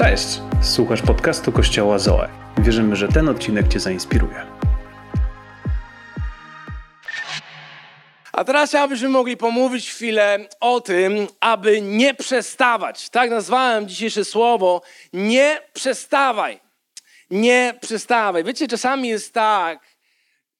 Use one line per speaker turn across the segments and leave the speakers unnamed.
Cześć! Słuchasz podcastu Kościoła Zoe. Wierzymy, że ten odcinek Cię zainspiruje.
A teraz chciałbyśmy mogli pomówić chwilę o tym, aby nie przestawać. Tak nazwałem dzisiejsze słowo. Nie przestawaj. Nie przestawaj. Wiecie, czasami jest tak,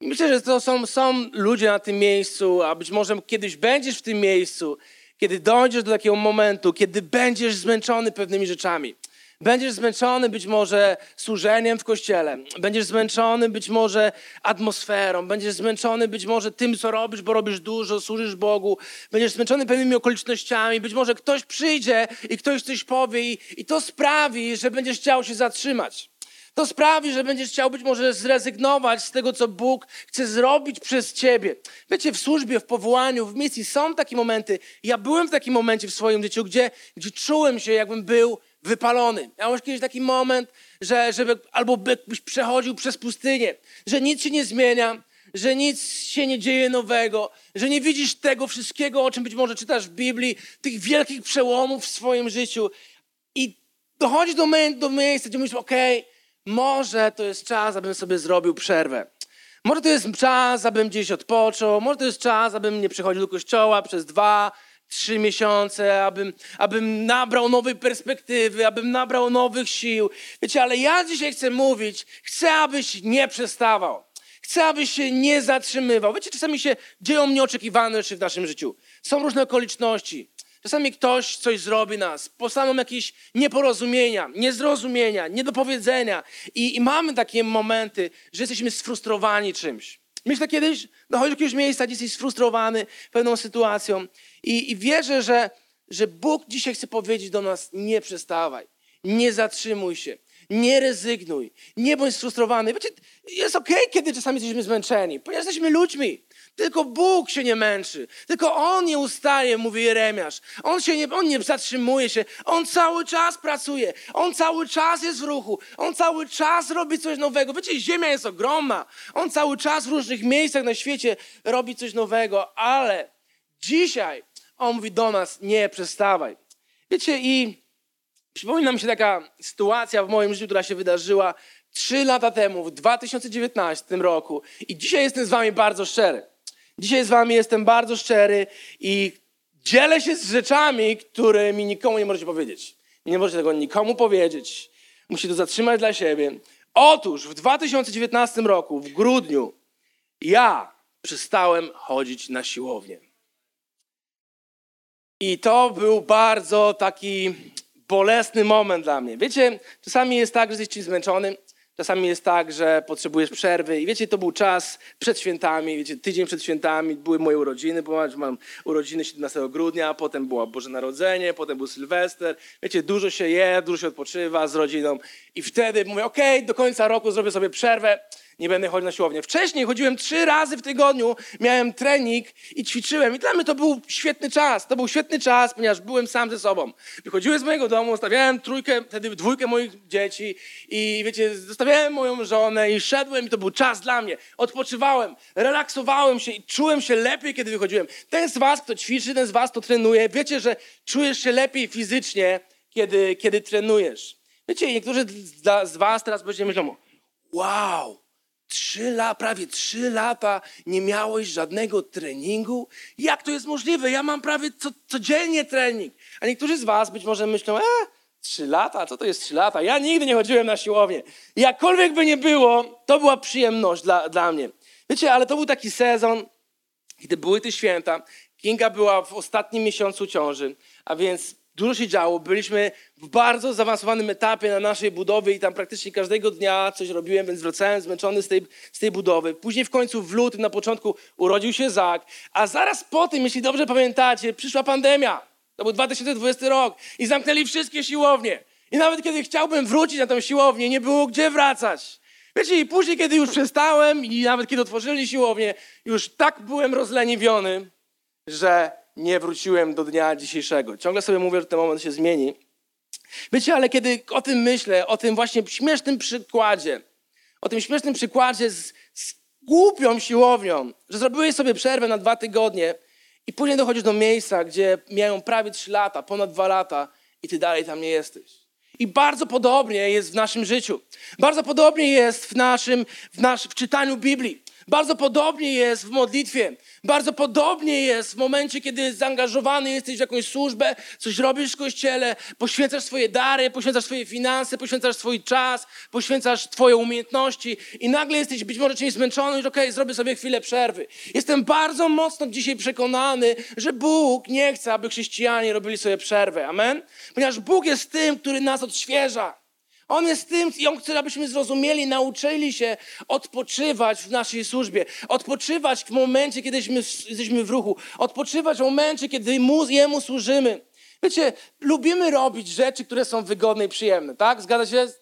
i myślę, że to są, są ludzie na tym miejscu, a być może kiedyś będziesz w tym miejscu, kiedy dojdziesz do takiego momentu, kiedy będziesz zmęczony pewnymi rzeczami. Będziesz zmęczony być może służeniem w kościele, będziesz zmęczony być może atmosferą, będziesz zmęczony być może tym, co robisz, bo robisz dużo, służysz Bogu, będziesz zmęczony pewnymi okolicznościami, być może ktoś przyjdzie i ktoś coś powie i, to sprawi, że będziesz chciał się zatrzymać. To sprawi, że będziesz chciał być może zrezygnować z tego, co Bóg chce zrobić przez ciebie. Wiecie, w służbie, w powołaniu, w misji są takie momenty. Ja byłem w takim momencie w swoim życiu, gdzie, gdzie czułem się, jakbym był wypalony. Miałeś kiedyś taki moment, że żeby, albo byś przechodził przez pustynię, że nic się nie zmienia, że nic się nie dzieje nowego, że nie widzisz tego wszystkiego, o czym być może czytasz w Biblii, tych wielkich przełomów w swoim życiu. I dochodzi do, do miejsca, gdzie mówisz, okej, okay, może to jest czas, abym sobie zrobił przerwę. Może to jest czas, abym gdzieś odpoczął, może to jest czas, abym nie przychodził do kościoła przez dwa, trzy miesiące, abym, abym nabrał nowej perspektywy, abym nabrał nowych sił. Wiecie, ale ja dzisiaj chcę mówić, chcę, abyś nie przestawał. Chcę, abyś się nie zatrzymywał. Wiecie, czasami się dzieją nieoczekiwane rzeczy w naszym życiu. Są różne okoliczności. Czasami ktoś coś zrobi nas, powstaną jakieś nieporozumienia, niezrozumienia, niedopowiedzenia i, i mamy takie momenty, że jesteśmy sfrustrowani czymś. Myślę kiedyś, dochodzi do jakiegoś miejsca, gdzie jesteś sfrustrowany pewną sytuacją i, i wierzę, że, że Bóg dzisiaj chce powiedzieć do nas, nie przestawaj, nie zatrzymuj się, nie rezygnuj, nie bądź sfrustrowany. Wiecie, jest okej, okay, kiedy czasami jesteśmy zmęczeni, ponieważ jesteśmy ludźmi. Tylko Bóg się nie męczy. Tylko On nie ustaje, mówi Jeremiasz. On, się nie, on nie zatrzymuje się. On cały czas pracuje. On cały czas jest w ruchu. On cały czas robi coś nowego. Wiecie, ziemia jest ogromna. On cały czas w różnych miejscach na świecie robi coś nowego. Ale dzisiaj On mówi do nas, nie przestawaj. Wiecie, i przypomina mi się taka sytuacja w moim życiu, która się wydarzyła trzy lata temu, w 2019 roku. I dzisiaj jestem z wami bardzo szczery. Dzisiaj z wami jestem bardzo szczery i dzielę się z rzeczami, które mi nikomu nie możecie powiedzieć. Nie możecie tego nikomu powiedzieć. Musicie to zatrzymać dla siebie. Otóż w 2019 roku, w grudniu, ja przestałem chodzić na siłownię. I to był bardzo taki bolesny moment dla mnie. Wiecie, czasami jest tak, że jesteś zmęczony, Czasami jest tak, że potrzebujesz przerwy i wiecie, to był czas przed świętami, wiecie, tydzień przed świętami były moje urodziny, bo mam urodziny 17 grudnia, potem było Boże Narodzenie, potem był Sylwester. Wiecie, dużo się je, dużo się odpoczywa z rodziną i wtedy mówię, okej, okay, do końca roku zrobię sobie przerwę nie będę chodził na siłownię. Wcześniej chodziłem trzy razy w tygodniu, miałem trening i ćwiczyłem. I dla mnie to był świetny czas. To był świetny czas, ponieważ byłem sam ze sobą. Wychodziłem z mojego domu, zostawiałem trójkę, wtedy dwójkę moich dzieci i wiecie, zostawiałem moją żonę i szedłem i to był czas dla mnie. Odpoczywałem, relaksowałem się i czułem się lepiej, kiedy wychodziłem. Ten z was, kto ćwiczy, ten z was, kto trenuje, wiecie, że czujesz się lepiej fizycznie, kiedy, kiedy trenujesz. Wiecie, niektórzy z was teraz będziecie myślą, wow, Trzy lata, prawie trzy lata nie miałeś żadnego treningu? Jak to jest możliwe? Ja mam prawie co, codziennie trening. A niektórzy z was być może myślą, e, trzy lata? Co to jest trzy lata? Ja nigdy nie chodziłem na siłownię. Jakkolwiek by nie było, to była przyjemność dla, dla mnie. Wiecie, ale to był taki sezon, gdy były te święta. Kinga była w ostatnim miesiącu ciąży, a więc Dużo się działo. Byliśmy w bardzo zaawansowanym etapie na naszej budowie i tam praktycznie każdego dnia coś robiłem, więc wracałem zmęczony z tej, z tej budowy. Później w końcu w lutym, na początku urodził się Zak, a zaraz po tym, jeśli dobrze pamiętacie, przyszła pandemia. To był 2020 rok i zamknęli wszystkie siłownie. I nawet kiedy chciałbym wrócić na tę siłownię, nie było gdzie wracać. Wiecie, i później, kiedy już przestałem i nawet kiedy otworzyli siłownię, już tak byłem rozleniwiony, że nie wróciłem do dnia dzisiejszego. Ciągle sobie mówię, że ten moment się zmieni. Wiecie, ale kiedy o tym myślę, o tym właśnie śmiesznym przykładzie, o tym śmiesznym przykładzie z, z głupią siłownią, że zrobiłeś sobie przerwę na dwa tygodnie i później dochodzisz do miejsca, gdzie mijają prawie trzy lata, ponad dwa lata i ty dalej tam nie jesteś. I bardzo podobnie jest w naszym życiu. Bardzo podobnie jest w naszym, w, nasz, w czytaniu Biblii. Bardzo podobnie jest w modlitwie. Bardzo podobnie jest w momencie, kiedy zaangażowany jesteś w jakąś służbę, coś robisz w kościele, poświęcasz swoje dary, poświęcasz swoje finanse, poświęcasz swój czas, poświęcasz twoje umiejętności i nagle jesteś być może czymś zmęczony i okej, okay, zrobię sobie chwilę przerwy. Jestem bardzo mocno dzisiaj przekonany, że Bóg nie chce, aby chrześcijanie robili sobie przerwę. Amen? Ponieważ Bóg jest tym, który nas odświeża. On jest tym i On chce, abyśmy zrozumieli, nauczyli się odpoczywać w naszej służbie. Odpoczywać w momencie, kiedy jesteśmy w ruchu. Odpoczywać w momencie, kiedy mu, Jemu służymy. Wiecie, lubimy robić rzeczy, które są wygodne i przyjemne, tak? Zgadza się?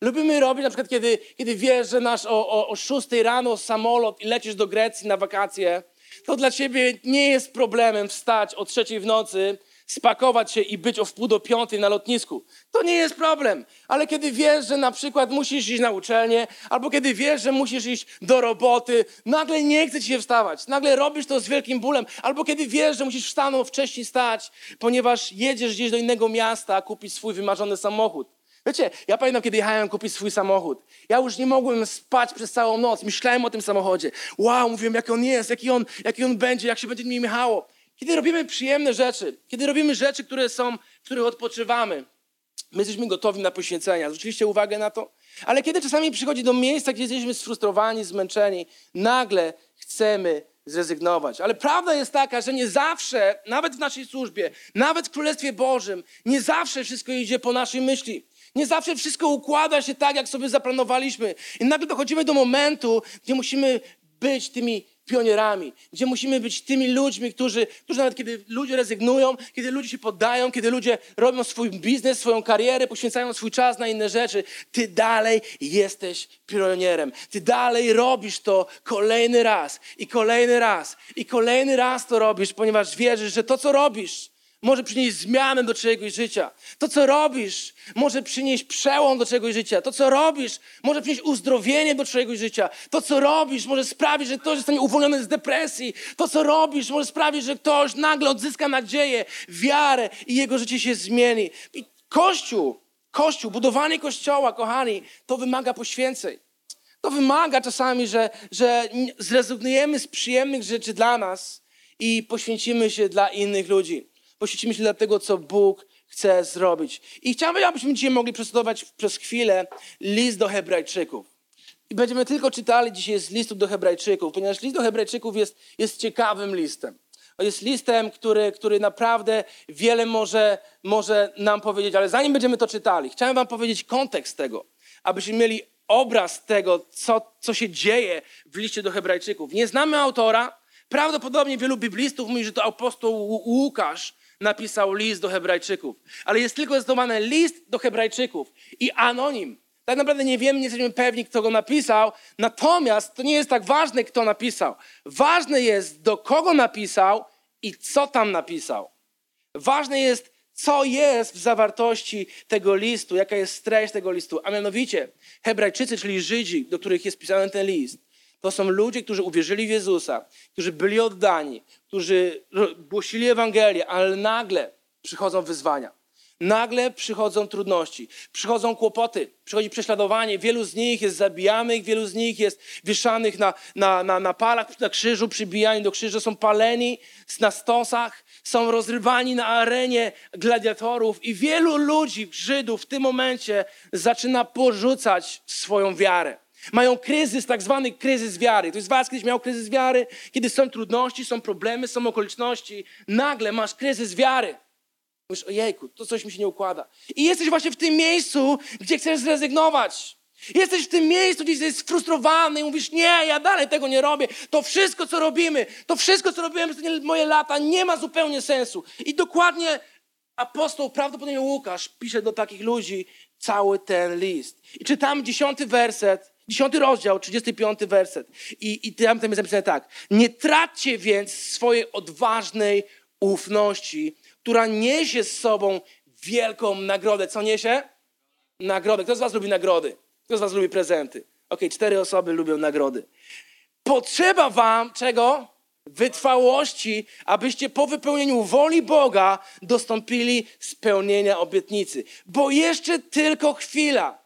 Lubimy robić na przykład, kiedy, kiedy wiesz, że nasz o, o, o 6 rano samolot i lecisz do Grecji na wakacje, to dla ciebie nie jest problemem wstać o trzeciej w nocy spakować się i być o wpół do piątej na lotnisku. To nie jest problem. Ale kiedy wiesz, że na przykład musisz iść na uczelnię, albo kiedy wiesz, że musisz iść do roboty, nagle nie chce ci się wstawać. Nagle robisz to z wielkim bólem. Albo kiedy wiesz, że musisz wstanąć wcześniej stać, ponieważ jedziesz gdzieś do innego miasta kupić swój wymarzony samochód. Wiecie, ja pamiętam, kiedy jechałem kupić swój samochód. Ja już nie mogłem spać przez całą noc. Myślałem o tym samochodzie. Wow, mówiłem, jaki on jest, jaki on, jaki on będzie, jak się będzie mi jechało. Kiedy robimy przyjemne rzeczy, kiedy robimy rzeczy, które są, w których odpoczywamy, my jesteśmy gotowi na poświęcenia. Zwróciliście uwagę na to? Ale kiedy czasami przychodzi do miejsca, gdzie jesteśmy sfrustrowani, zmęczeni, nagle chcemy zrezygnować. Ale prawda jest taka, że nie zawsze, nawet w naszej służbie, nawet w Królestwie Bożym, nie zawsze wszystko idzie po naszej myśli. Nie zawsze wszystko układa się tak, jak sobie zaplanowaliśmy. I nagle dochodzimy do momentu, gdzie musimy być tymi pionierami, gdzie musimy być tymi ludźmi, którzy, którzy nawet kiedy ludzie rezygnują, kiedy ludzie się poddają, kiedy ludzie robią swój biznes, swoją karierę, poświęcają swój czas na inne rzeczy, ty dalej jesteś pionierem. Ty dalej robisz to kolejny raz i kolejny raz i kolejny raz to robisz, ponieważ wierzysz, że to, co robisz, może przynieść zmianę do czegoś życia. To, co robisz, może przynieść przełom do czegoś życia. To, co robisz, może przynieść uzdrowienie do czegoś życia. To, co robisz, może sprawić, że ktoś zostanie uwolniony z depresji. To, co robisz, może sprawić, że ktoś nagle odzyska nadzieję, wiarę i jego życie się zmieni. I Kościół, Kościół, budowanie Kościoła, kochani, to wymaga poświęceń. To wymaga czasami, że, że zrezygnujemy z przyjemnych rzeczy dla nas i poświęcimy się dla innych ludzi poświęcimy się dla tego, co Bóg chce zrobić. I chciałbym, abyśmy dzisiaj mogli przestudować przez chwilę list do Hebrajczyków. I będziemy tylko czytali dzisiaj z listu do Hebrajczyków, ponieważ list do Hebrajczyków jest, jest ciekawym listem. Jest listem, który, który naprawdę wiele może, może nam powiedzieć, ale zanim będziemy to czytali, chciałem Wam powiedzieć kontekst tego, abyśmy mieli obraz tego, co, co się dzieje w liście do Hebrajczyków. Nie znamy autora. Prawdopodobnie wielu biblistów mówi, że to apostoł Łukasz, napisał list do Hebrajczyków. Ale jest tylko zdobany list do Hebrajczyków i anonim. Tak naprawdę nie wiemy, nie jesteśmy pewni, kto go napisał. Natomiast to nie jest tak ważne, kto napisał. Ważne jest, do kogo napisał i co tam napisał. Ważne jest, co jest w zawartości tego listu, jaka jest treść tego listu. A mianowicie, Hebrajczycy, czyli Żydzi, do których jest pisany ten list, to są ludzie, którzy uwierzyli w Jezusa, którzy byli oddani, którzy głosili Ewangelię, ale nagle przychodzą wyzwania. Nagle przychodzą trudności, przychodzą kłopoty, przychodzi prześladowanie. Wielu z nich jest zabijanych, wielu z nich jest wieszanych na, na, na, na palach, na krzyżu, przybijani do krzyża, są paleni na stosach, są rozrywani na arenie gladiatorów i wielu ludzi, Żydów w tym momencie zaczyna porzucać swoją wiarę. Mają kryzys, tak zwany kryzys wiary. To jest was kiedyś miał kryzys wiary, kiedy są trudności, są problemy, są okoliczności. Nagle masz kryzys wiary. Mówisz, ojejku, to coś mi się nie układa. I jesteś właśnie w tym miejscu, gdzie chcesz zrezygnować. Jesteś w tym miejscu, gdzie jesteś sfrustrowany i mówisz, nie, ja dalej tego nie robię. To wszystko, co robimy, to wszystko, co robiłem przez moje lata, nie ma zupełnie sensu. I dokładnie apostoł, prawdopodobnie Łukasz, pisze do takich ludzi cały ten list. I czytam dziesiąty werset Dziesiąty rozdział, 35 werset. I, i tam, tam jest napisane tak. Nie traćcie więc swojej odważnej ufności, która niesie z sobą wielką nagrodę. Co niesie? Nagrodę. Kto z was lubi nagrody? Kto z was lubi prezenty? Ok, cztery osoby lubią nagrody. Potrzeba wam czego? wytrwałości, abyście po wypełnieniu woli Boga dostąpili spełnienia obietnicy. Bo jeszcze tylko chwila.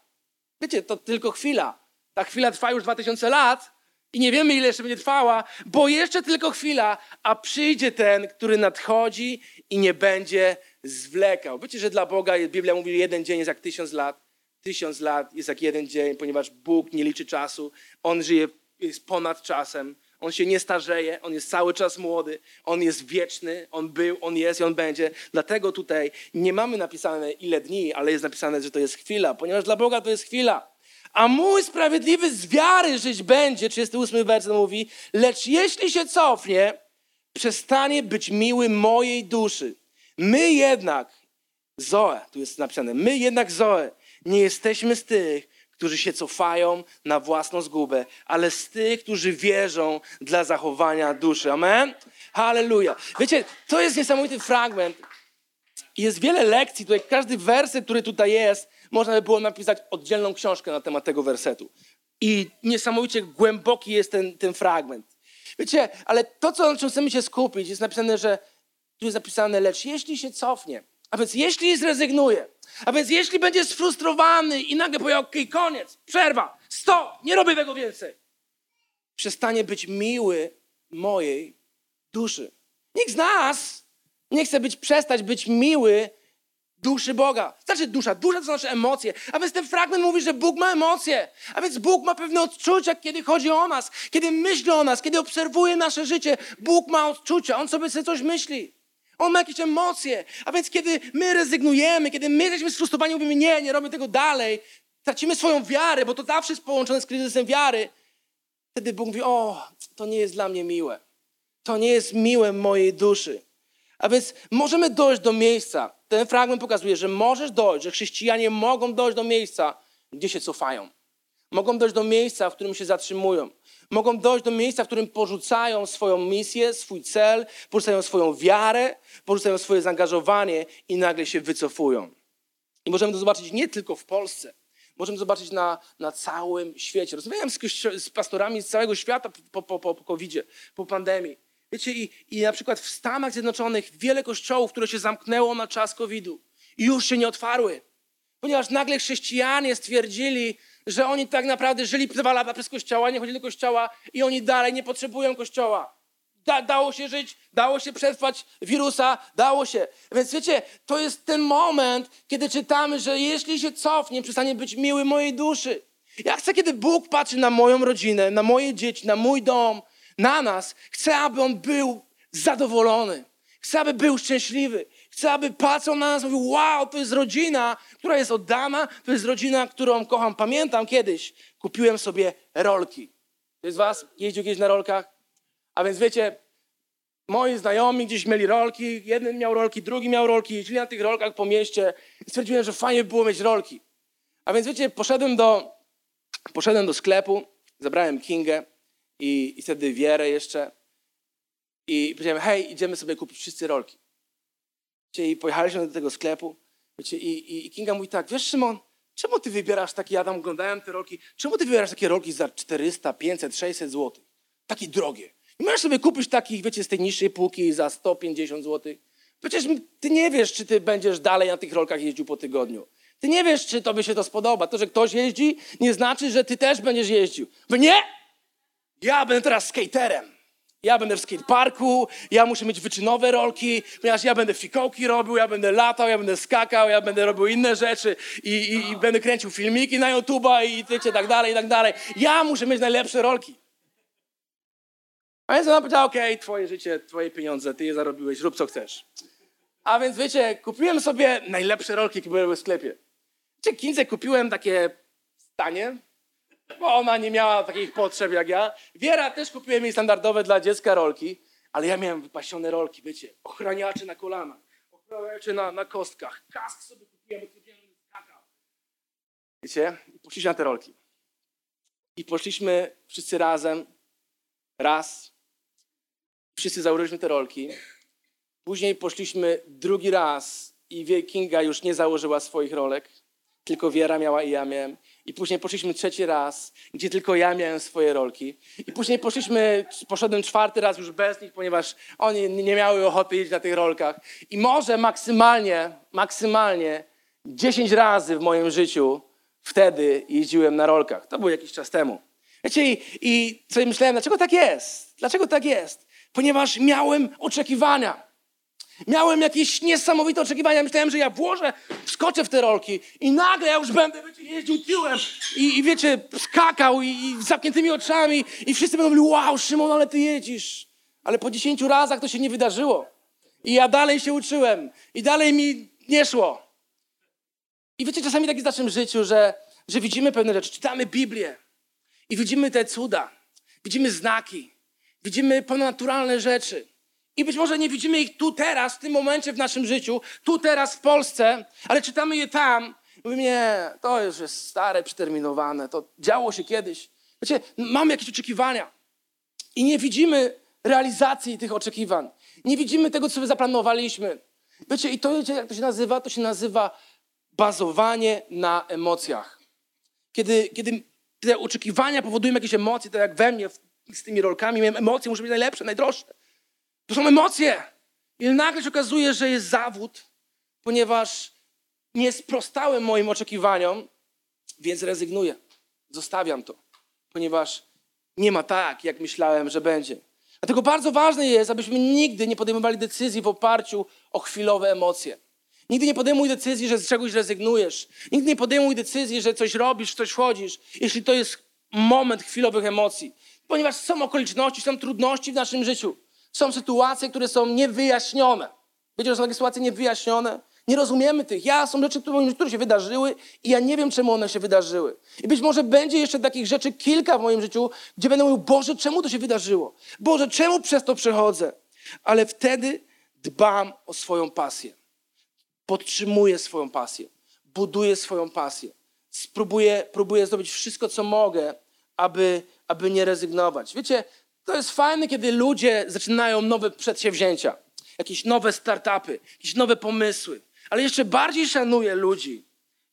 Wiecie, to tylko chwila. Ta chwila trwa już 2000 lat i nie wiemy, ile jeszcze będzie trwała, bo jeszcze tylko chwila, a przyjdzie ten, który nadchodzi i nie będzie zwlekał. Wiecie, że dla Boga Biblia mówi, jeden dzień jest jak tysiąc lat. Tysiąc lat jest jak jeden dzień, ponieważ Bóg nie liczy czasu. On żyje, jest ponad czasem. On się nie starzeje, on jest cały czas młody, on jest wieczny, on był, on jest i on będzie. Dlatego tutaj nie mamy napisane ile dni, ale jest napisane, że to jest chwila, ponieważ dla Boga to jest chwila. A mój sprawiedliwy z wiary żyć będzie, 38 werset mówi, lecz jeśli się cofnie, przestanie być miły mojej duszy. My jednak, Zoe, tu jest napisane, my jednak Zoe, nie jesteśmy z tych, którzy się cofają na własną zgubę, ale z tych, którzy wierzą dla zachowania duszy. Amen? Halleluja. Wiecie, to jest niesamowity fragment. Jest wiele lekcji, tutaj każdy werset, który tutaj jest, można by było napisać oddzielną książkę na temat tego wersetu. I niesamowicie głęboki jest ten, ten fragment. Wiecie, ale to, co, na czym chcemy się skupić, jest napisane, że tu jest napisane, lecz jeśli się cofnie, a więc jeśli zrezygnuje, a więc jeśli będzie sfrustrowany i nagle powie, ok, koniec, przerwa, stop, nie robię tego więcej, przestanie być miły mojej duszy. Nikt z nas nie chce być, przestać być miły duszy Boga. Znaczy dusza, dusza to znaczy emocje. A więc ten fragment mówi, że Bóg ma emocje. A więc Bóg ma pewne odczucia, kiedy chodzi o nas, kiedy myśli o nas, kiedy obserwuje nasze życie. Bóg ma odczucia, On sobie coś myśli. On ma jakieś emocje. A więc kiedy my rezygnujemy, kiedy my jesteśmy sfrustrowani, mówimy nie, nie robię tego dalej, tracimy swoją wiarę, bo to zawsze jest połączone z kryzysem wiary, wtedy Bóg mówi, o, to nie jest dla mnie miłe. To nie jest miłe mojej duszy. A więc możemy dojść do miejsca. Ten fragment pokazuje, że możesz dojść, że chrześcijanie mogą dojść do miejsca, gdzie się cofają. Mogą dojść do miejsca, w którym się zatrzymują. Mogą dojść do miejsca, w którym porzucają swoją misję, swój cel, porzucają swoją wiarę, porzucają swoje zaangażowanie i nagle się wycofują. I możemy to zobaczyć nie tylko w Polsce. Możemy zobaczyć na, na całym świecie. Rozmawiałem z, z pastorami z całego świata po, po, po, po COVID-zie, po pandemii. Wiecie, i, i na przykład w Stanach Zjednoczonych wiele kościołów, które się zamknęło na czas COVID-u, już się nie otwarły. Ponieważ nagle chrześcijanie stwierdzili, że oni tak naprawdę żyli dwa lata przez kościoła, nie chodzili do kościoła i oni dalej nie potrzebują kościoła. Da, dało się żyć, dało się przetrwać wirusa, dało się. Więc wiecie, to jest ten moment, kiedy czytamy, że jeśli się cofnie, przestanie być miły mojej duszy. Ja chcę, kiedy Bóg patrzy na moją rodzinę, na moje dzieci, na mój dom, na nas, chcę, aby On był zadowolony. Chcę, aby był szczęśliwy. Chcę, aby patrzył na nas i mówił, wow, to jest rodzina, która jest oddana, to jest rodzina, którą kocham. Pamiętam kiedyś, kupiłem sobie rolki. Ktoś z was jeździł kiedyś na rolkach? A więc wiecie, moi znajomi gdzieś mieli rolki, jeden miał rolki, drugi miał rolki, jeździli na tych rolkach po mieście i stwierdziłem, że fajnie by było mieć rolki. A więc wiecie, poszedłem do, poszedłem do sklepu, zabrałem Kingę i, i wtedy Wierę jeszcze i powiedziałem, hej, idziemy sobie kupić wszyscy rolki. I pojechaliśmy do tego sklepu. Wiecie, i, i, Kinga mówi tak, wiesz Szymon, czemu ty wybierasz takie, ja tam oglądałem te rolki, czemu ty wybierasz takie rolki za 400, 500, 600 zł? Takie drogie. Nie możesz sobie kupić takich, wiecie, z tej niższej półki za 150 zł. Przecież ty nie wiesz, czy ty będziesz dalej na tych rolkach jeździł po tygodniu. Ty nie wiesz, czy tobie się to spodoba. To, że ktoś jeździ, nie znaczy, że ty też będziesz jeździł. Bo nie! Ja będę teraz skaterem. Ja będę w skateparku, ja muszę mieć wyczynowe rolki, ponieważ ja będę fikołki robił, ja będę latał, ja będę skakał, ja będę robił inne rzeczy i, i, i będę kręcił filmiki na YouTube'a i wiecie, tak dalej, i tak dalej. Ja muszę mieć najlepsze rolki. A więc ona powiedziała, okej, okay, twoje życie, twoje pieniądze, ty je zarobiłeś, rób co chcesz. A więc wiecie, kupiłem sobie najlepsze rolki, jakie były w sklepie. Wiecie, kupiłem takie stanie, bo ona nie miała takich potrzeb jak ja. Wiera też kupiłem jej standardowe dla dziecka rolki, ale ja miałem wypasione rolki, wiecie, ochraniacze na kolanach, ochraniacze na, na kostkach, kask sobie kupiłem, bo kupiłem skakał. Wiecie, i poszliśmy na te rolki. I poszliśmy wszyscy razem, raz, wszyscy założyliśmy te rolki. Później poszliśmy drugi raz i Kinga już nie założyła swoich rolek, tylko Wiera miała i ja miałem. I później poszliśmy trzeci raz, gdzie tylko ja miałem swoje rolki. I później poszliśmy, poszedłem czwarty raz już bez nich, ponieważ oni nie miały ochoty jeździć na tych rolkach. I może maksymalnie, maksymalnie 10 razy w moim życiu wtedy jeździłem na rolkach. To było jakiś czas temu. Wiecie, i, i sobie myślałem, dlaczego tak jest? Dlaczego tak jest? Ponieważ miałem oczekiwania. Miałem jakieś niesamowite oczekiwania. Myślałem, że ja włożę, wskoczę w te rolki i nagle ja już będę wiecie, jeździł tyłem i, i wiecie, skakał i, i z zamkniętymi oczami i wszyscy będą mówili, wow, Szymon, ale ty jedziesz. Ale po dziesięciu razach to się nie wydarzyło. I ja dalej się uczyłem i dalej mi nie szło. I wiecie, czasami tak jest w naszym życiu, że, że widzimy pewne rzeczy, czytamy Biblię i widzimy te cuda, widzimy znaki, widzimy ponadnaturalne rzeczy. I być może nie widzimy ich tu teraz, w tym momencie w naszym życiu, tu teraz w Polsce, ale czytamy je tam. Mówimy, nie, to już jest stare, przeterminowane, to działo się kiedyś. Wiecie, mamy jakieś oczekiwania i nie widzimy realizacji tych oczekiwań. Nie widzimy tego, co zaplanowaliśmy. Wiecie, i to wiecie, jak to się nazywa? To się nazywa bazowanie na emocjach. Kiedy, kiedy te oczekiwania powodują jakieś emocje, tak jak we mnie z tymi rolkami, miałem emocje, muszę być najlepsze, najdroższe. To są emocje. I nagle się okazuje, że jest zawód, ponieważ nie sprostałem moim oczekiwaniom, więc rezygnuję. Zostawiam to, ponieważ nie ma tak, jak myślałem, że będzie. Dlatego bardzo ważne jest, abyśmy nigdy nie podejmowali decyzji w oparciu o chwilowe emocje. Nigdy nie podejmuj decyzji, że z czegoś rezygnujesz. Nigdy nie podejmuj decyzji, że coś robisz, coś wchodzisz, jeśli to jest moment chwilowych emocji. Ponieważ są okoliczności, są trudności w naszym życiu. Są sytuacje, które są niewyjaśnione. Wiecie, że są takie sytuacje niewyjaśnione? Nie rozumiemy tych. Ja są rzeczy, które się wydarzyły i ja nie wiem, czemu one się wydarzyły. I być może będzie jeszcze takich rzeczy kilka w moim życiu, gdzie będę mówił, Boże, czemu to się wydarzyło? Boże, czemu przez to przechodzę? Ale wtedy dbam o swoją pasję. Podtrzymuję swoją pasję. Buduję swoją pasję. Spróbuję, próbuję zrobić wszystko, co mogę, aby, aby nie rezygnować. Wiecie, to jest fajne, kiedy ludzie zaczynają nowe przedsięwzięcia, jakieś nowe startupy, jakieś nowe pomysły. Ale jeszcze bardziej szanuję ludzi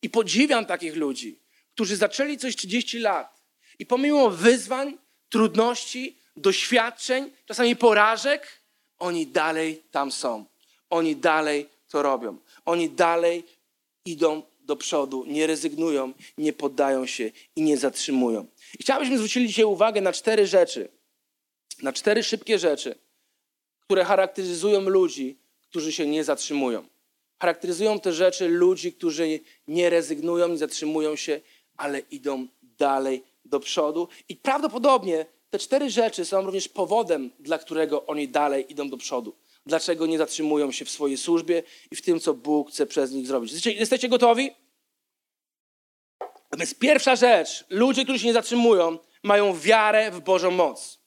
i podziwiam takich ludzi, którzy zaczęli coś 30 lat i pomimo wyzwań, trudności, doświadczeń, czasami porażek, oni dalej tam są. Oni dalej to robią. Oni dalej idą do przodu, nie rezygnują, nie poddają się i nie zatrzymują. I chciałbyśmy zwrócić dzisiaj uwagę na cztery rzeczy, na cztery szybkie rzeczy, które charakteryzują ludzi, którzy się nie zatrzymują. Charakteryzują te rzeczy ludzi, którzy nie rezygnują, nie zatrzymują się, ale idą dalej do przodu. I prawdopodobnie te cztery rzeczy są również powodem, dla którego oni dalej idą do przodu. Dlaczego nie zatrzymują się w swojej służbie i w tym, co Bóg chce przez nich zrobić. Jesteście, jesteście gotowi? Więc pierwsza rzecz, ludzie, którzy się nie zatrzymują, mają wiarę w Bożą moc.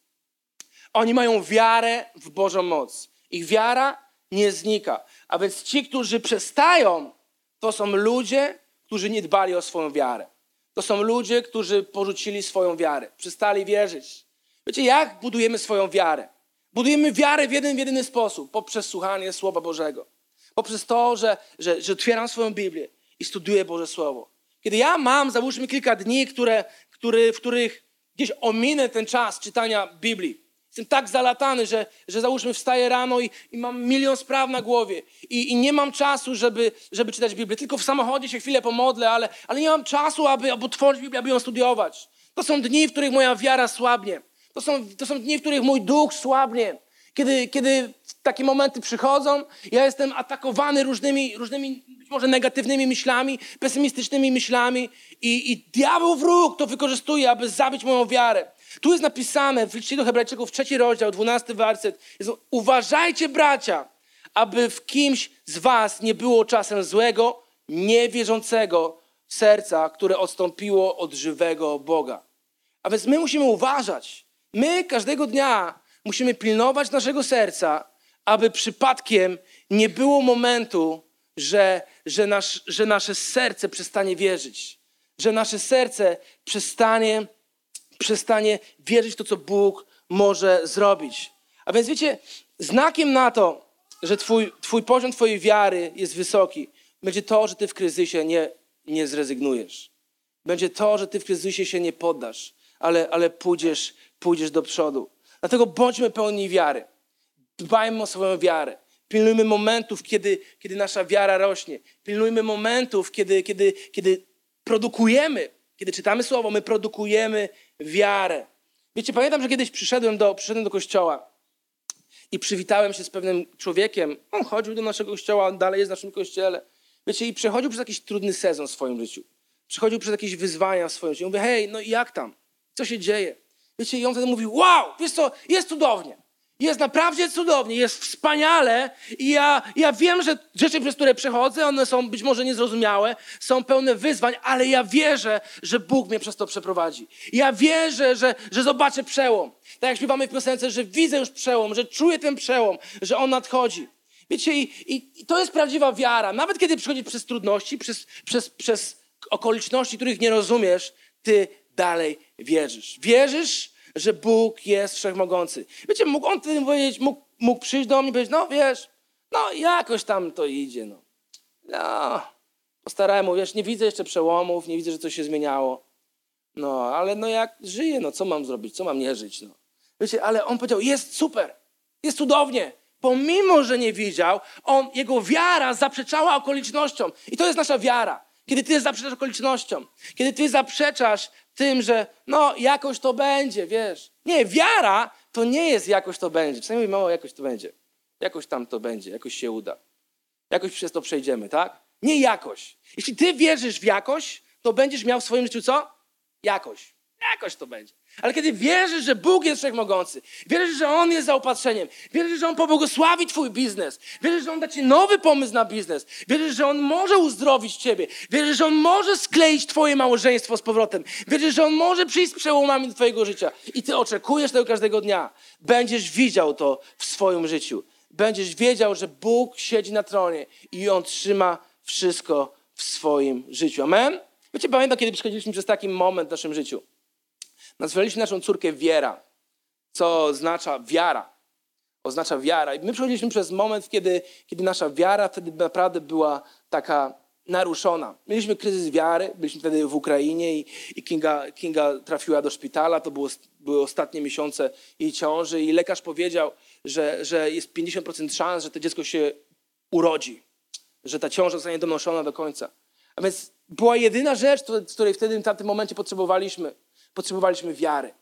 Oni mają wiarę w Bożą moc. Ich wiara nie znika. A więc ci, którzy przestają, to są ludzie, którzy nie dbali o swoją wiarę. To są ludzie, którzy porzucili swoją wiarę, przestali wierzyć. Wiecie, jak budujemy swoją wiarę? Budujemy wiarę w jeden, w jedyny sposób, poprzez słuchanie Słowa Bożego. Poprzez to, że, że, że otwieram swoją Biblię i studiuję Boże Słowo. Kiedy ja mam, załóżmy, kilka dni, które, który, w których gdzieś ominę ten czas czytania Biblii, Jestem tak zalatany, że, że załóżmy wstaję rano i, i mam milion spraw na głowie i, i, nie mam czasu, żeby, żeby czytać Biblię. Tylko w samochodzie się chwilę pomodlę, ale, ale nie mam czasu, aby, aby otworzyć Biblię, aby ją studiować. To są dni, w których moja wiara słabnie. To są, to są dni, w których mój duch słabnie. Kiedy, kiedy takie momenty przychodzą, ja jestem atakowany różnymi, różnymi być może negatywnymi myślami, pesymistycznymi myślami i, i diabeł wróg to wykorzystuje, aby zabić moją wiarę. Tu jest napisane w liście do Hebrajczyków, trzeci rozdział, dwunasty werset. Jest, Uważajcie, bracia, aby w kimś z was nie było czasem złego, niewierzącego serca, które odstąpiło od żywego Boga. A więc my musimy uważać. My każdego dnia musimy pilnować naszego serca, aby przypadkiem nie było momentu, że, że, nasz, że nasze serce przestanie wierzyć, że nasze serce przestanie przestanie wierzyć w to, co Bóg może zrobić. A więc wiecie, znakiem na to, że twój, twój poziom twojej wiary jest wysoki, będzie to, że ty w kryzysie nie, nie zrezygnujesz. będzie to, że ty w Chrystusie się nie poddasz, ale, ale pójdziesz, pójdziesz do przodu. Dlatego bądźmy pełni wiary. Dbajmy o swoją wiarę. Pilnujmy momentów, kiedy, kiedy nasza wiara rośnie. Pilnujmy momentów, kiedy, kiedy, kiedy produkujemy, kiedy czytamy słowo, my produkujemy wiarę. Wiecie, pamiętam, że kiedyś przyszedłem do, przyszedłem do kościoła i przywitałem się z pewnym człowiekiem. On chodził do naszego kościoła, on dalej jest w naszym kościele. Wiecie, i przechodził przez jakiś trudny sezon w swoim życiu. Przechodził przez jakieś wyzwania w swoim życiu. Mówię, hej, no i jak tam? Co się dzieje? Wiecie, i on wtedy mówił, wow, wiesz co, jest cudownie. Jest naprawdę cudownie, jest wspaniale i ja, ja wiem, że rzeczy, przez które przechodzę, one są być może niezrozumiałe, są pełne wyzwań, ale ja wierzę, że Bóg mnie przez to przeprowadzi. Ja wierzę, że, że zobaczę przełom. Tak jak śpiewamy w piosence, że widzę już przełom, że czuję ten przełom, że on nadchodzi. Wiecie, i, i, i to jest prawdziwa wiara. Nawet kiedy przychodzi przez trudności, przez, przez, przez okoliczności, których nie rozumiesz, ty dalej wierzysz. Wierzysz, że Bóg jest wszechmogący. Wiecie, mógł on wtedy powiedzieć, mógł, mógł przyjść do mnie i powiedzieć, no wiesz, no jakoś tam to idzie, no. No, postarałem mu, wiesz, nie widzę jeszcze przełomów, nie widzę, że coś się zmieniało. No, ale no jak żyję, no co mam zrobić, co mam nie żyć, no. Wiecie, ale on powiedział, jest super, jest cudownie. Pomimo, że nie widział, on, jego wiara zaprzeczała okolicznościom. I to jest nasza wiara. Kiedy ty zaprzeczasz okolicznościom, kiedy ty zaprzeczasz tym, że no jakoś to będzie, wiesz. Nie, wiara to nie jest jakoś to będzie. Czasami mówimy, o jakoś to będzie. Jakoś tam to będzie, jakoś się uda. Jakoś przez to przejdziemy, tak? Nie jakoś. Jeśli ty wierzysz w jakoś, to będziesz miał w swoim życiu co? Jakoś. Jakoś to będzie. Ale kiedy wierzysz, że Bóg jest wszechmogący, wierzysz, że On jest zaopatrzeniem, wierzysz, że On pobłogosławi Twój biznes, wierzysz, że On da Ci nowy pomysł na biznes, wierzysz, że On może uzdrowić Ciebie, wierzysz, że On może skleić Twoje małżeństwo z powrotem, wierzysz, że On może przyjść z przełomami do Twojego życia i Ty oczekujesz tego każdego dnia, będziesz widział to w swoim życiu. Będziesz wiedział, że Bóg siedzi na tronie i On trzyma wszystko w swoim życiu. Amen? Wiecie, pamiętam, kiedy przechodziliśmy przez taki moment w naszym życiu. Nazwaliśmy naszą córkę Wiera, co oznacza wiara. Oznacza wiara. I my przechodziliśmy przez moment, kiedy, kiedy nasza wiara wtedy naprawdę była taka naruszona. Mieliśmy kryzys wiary, byliśmy wtedy w Ukrainie i, i Kinga, Kinga trafiła do szpitala. To było, były ostatnie miesiące jej ciąży i lekarz powiedział, że, że jest 50% szans, że to dziecko się urodzi, że ta ciąża zostanie donoszona do końca. A więc była jedyna rzecz, której wtedy w tamtym momencie potrzebowaliśmy potrzebowaliśmy wiary.